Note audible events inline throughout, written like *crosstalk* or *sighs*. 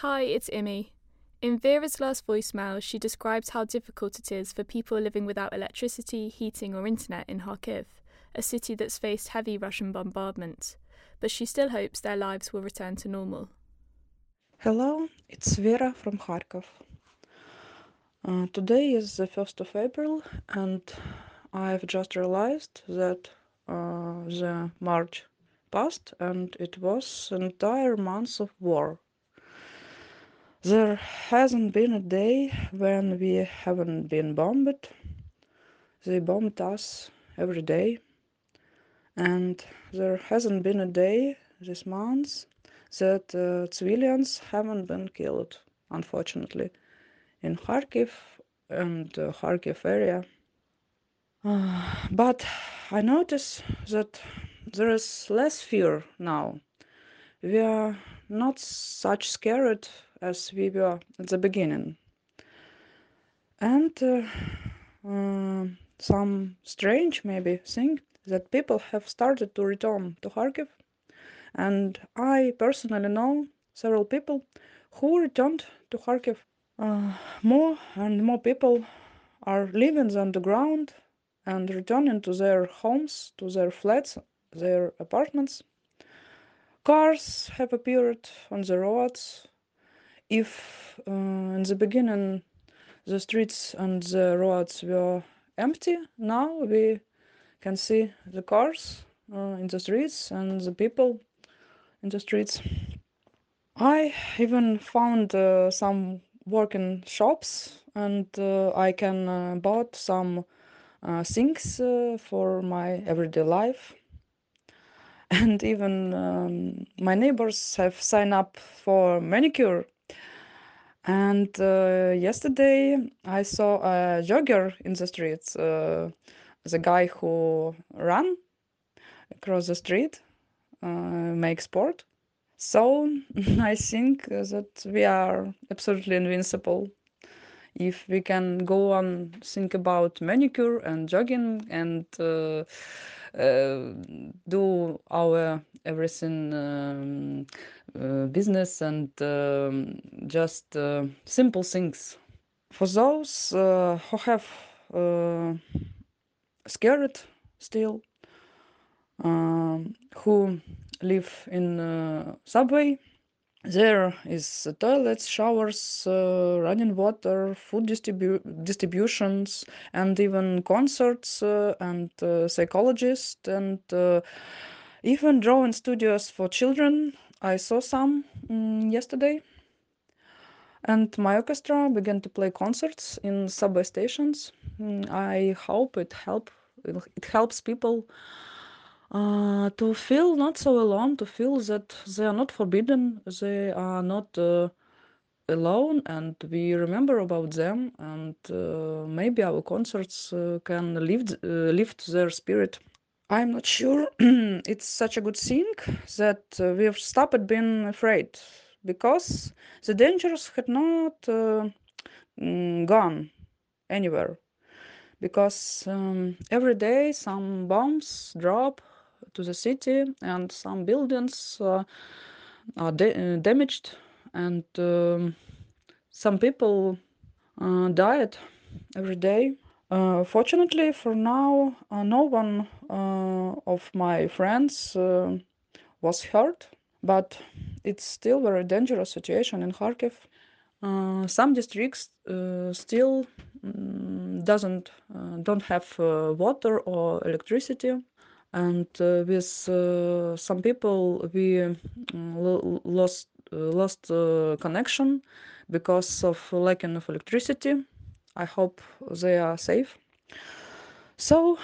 Hi, it's Imi. In Vera's last voicemail, she describes how difficult it is for people living without electricity, heating, or internet in Kharkiv, a city that's faced heavy Russian bombardment. But she still hopes their lives will return to normal. Hello, it's Vera from Kharkov. Uh, today is the 1st of April, and I've just realized that uh, the March passed and it was an entire month of war. There hasn't been a day when we haven't been bombed. They bombed us every day. And there hasn't been a day this month that uh, civilians haven't been killed, unfortunately, in Kharkiv and uh, Kharkiv area. Uh, *sighs* but I notice that there is less fear now. We are not such scared as we were at the beginning. And uh, uh, some strange maybe thing that people have started to return to Kharkiv. And I personally know several people who returned to Kharkiv. Uh, more and more people are living the ground and returning to their homes, to their flats, their apartments. Cars have appeared on the roads. If uh, in the beginning the streets and the roads were empty, now we can see the cars uh, in the streets and the people in the streets. I even found uh, some working shops and uh, I can uh, bought some uh, things uh, for my everyday life. *laughs* And even um, my neighbors have signed up for manicure. And uh, yesterday I saw a jogger in the streets, the guy who ran across the street, make sport. So *laughs* I think that we are absolutely invincible if we can go on think about manicure and jogging and uh, uh, do our everything um, uh, business and um, just uh, simple things. For those uh, who have uh, scared still um, who live in uh, subway there is toilets, showers, uh, running water, food distribu- distributions, and even concerts uh, and uh, psychologists and uh, even drawing studios for children. I saw some mm, yesterday. And my orchestra began to play concerts in subway stations. Mm, I hope it help it helps people uh, to feel not so alone, to feel that they are not forbidden, they are not uh, alone, and we remember about them, and uh, maybe our concerts uh, can lift uh, lift their spirit. I'm not sure *clears throat* it's such a good thing that uh, we've stopped being afraid because the dangers had not mm, gone anywhere because um, every day some bombs drop to the city and some buildings uh, are da- damaged and um, some people uh, died every day. Uh, fortunately for now uh, no one uh, of my friends uh, was hurt but it's still very dangerous situation in kharkiv. Uh, some districts uh, still mm, doesn't uh, don't have uh, water or electricity and uh, with uh, some people we mm, lost uh, lost connection because of lacking of electricity. I hope they are safe. So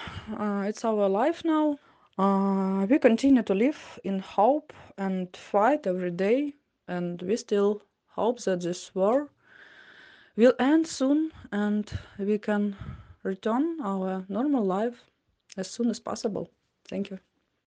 it's our life now. Uh, we continue to live in hope and fight every day and we still hope that this war will end soon and we can return our normal life as soon as possible thank you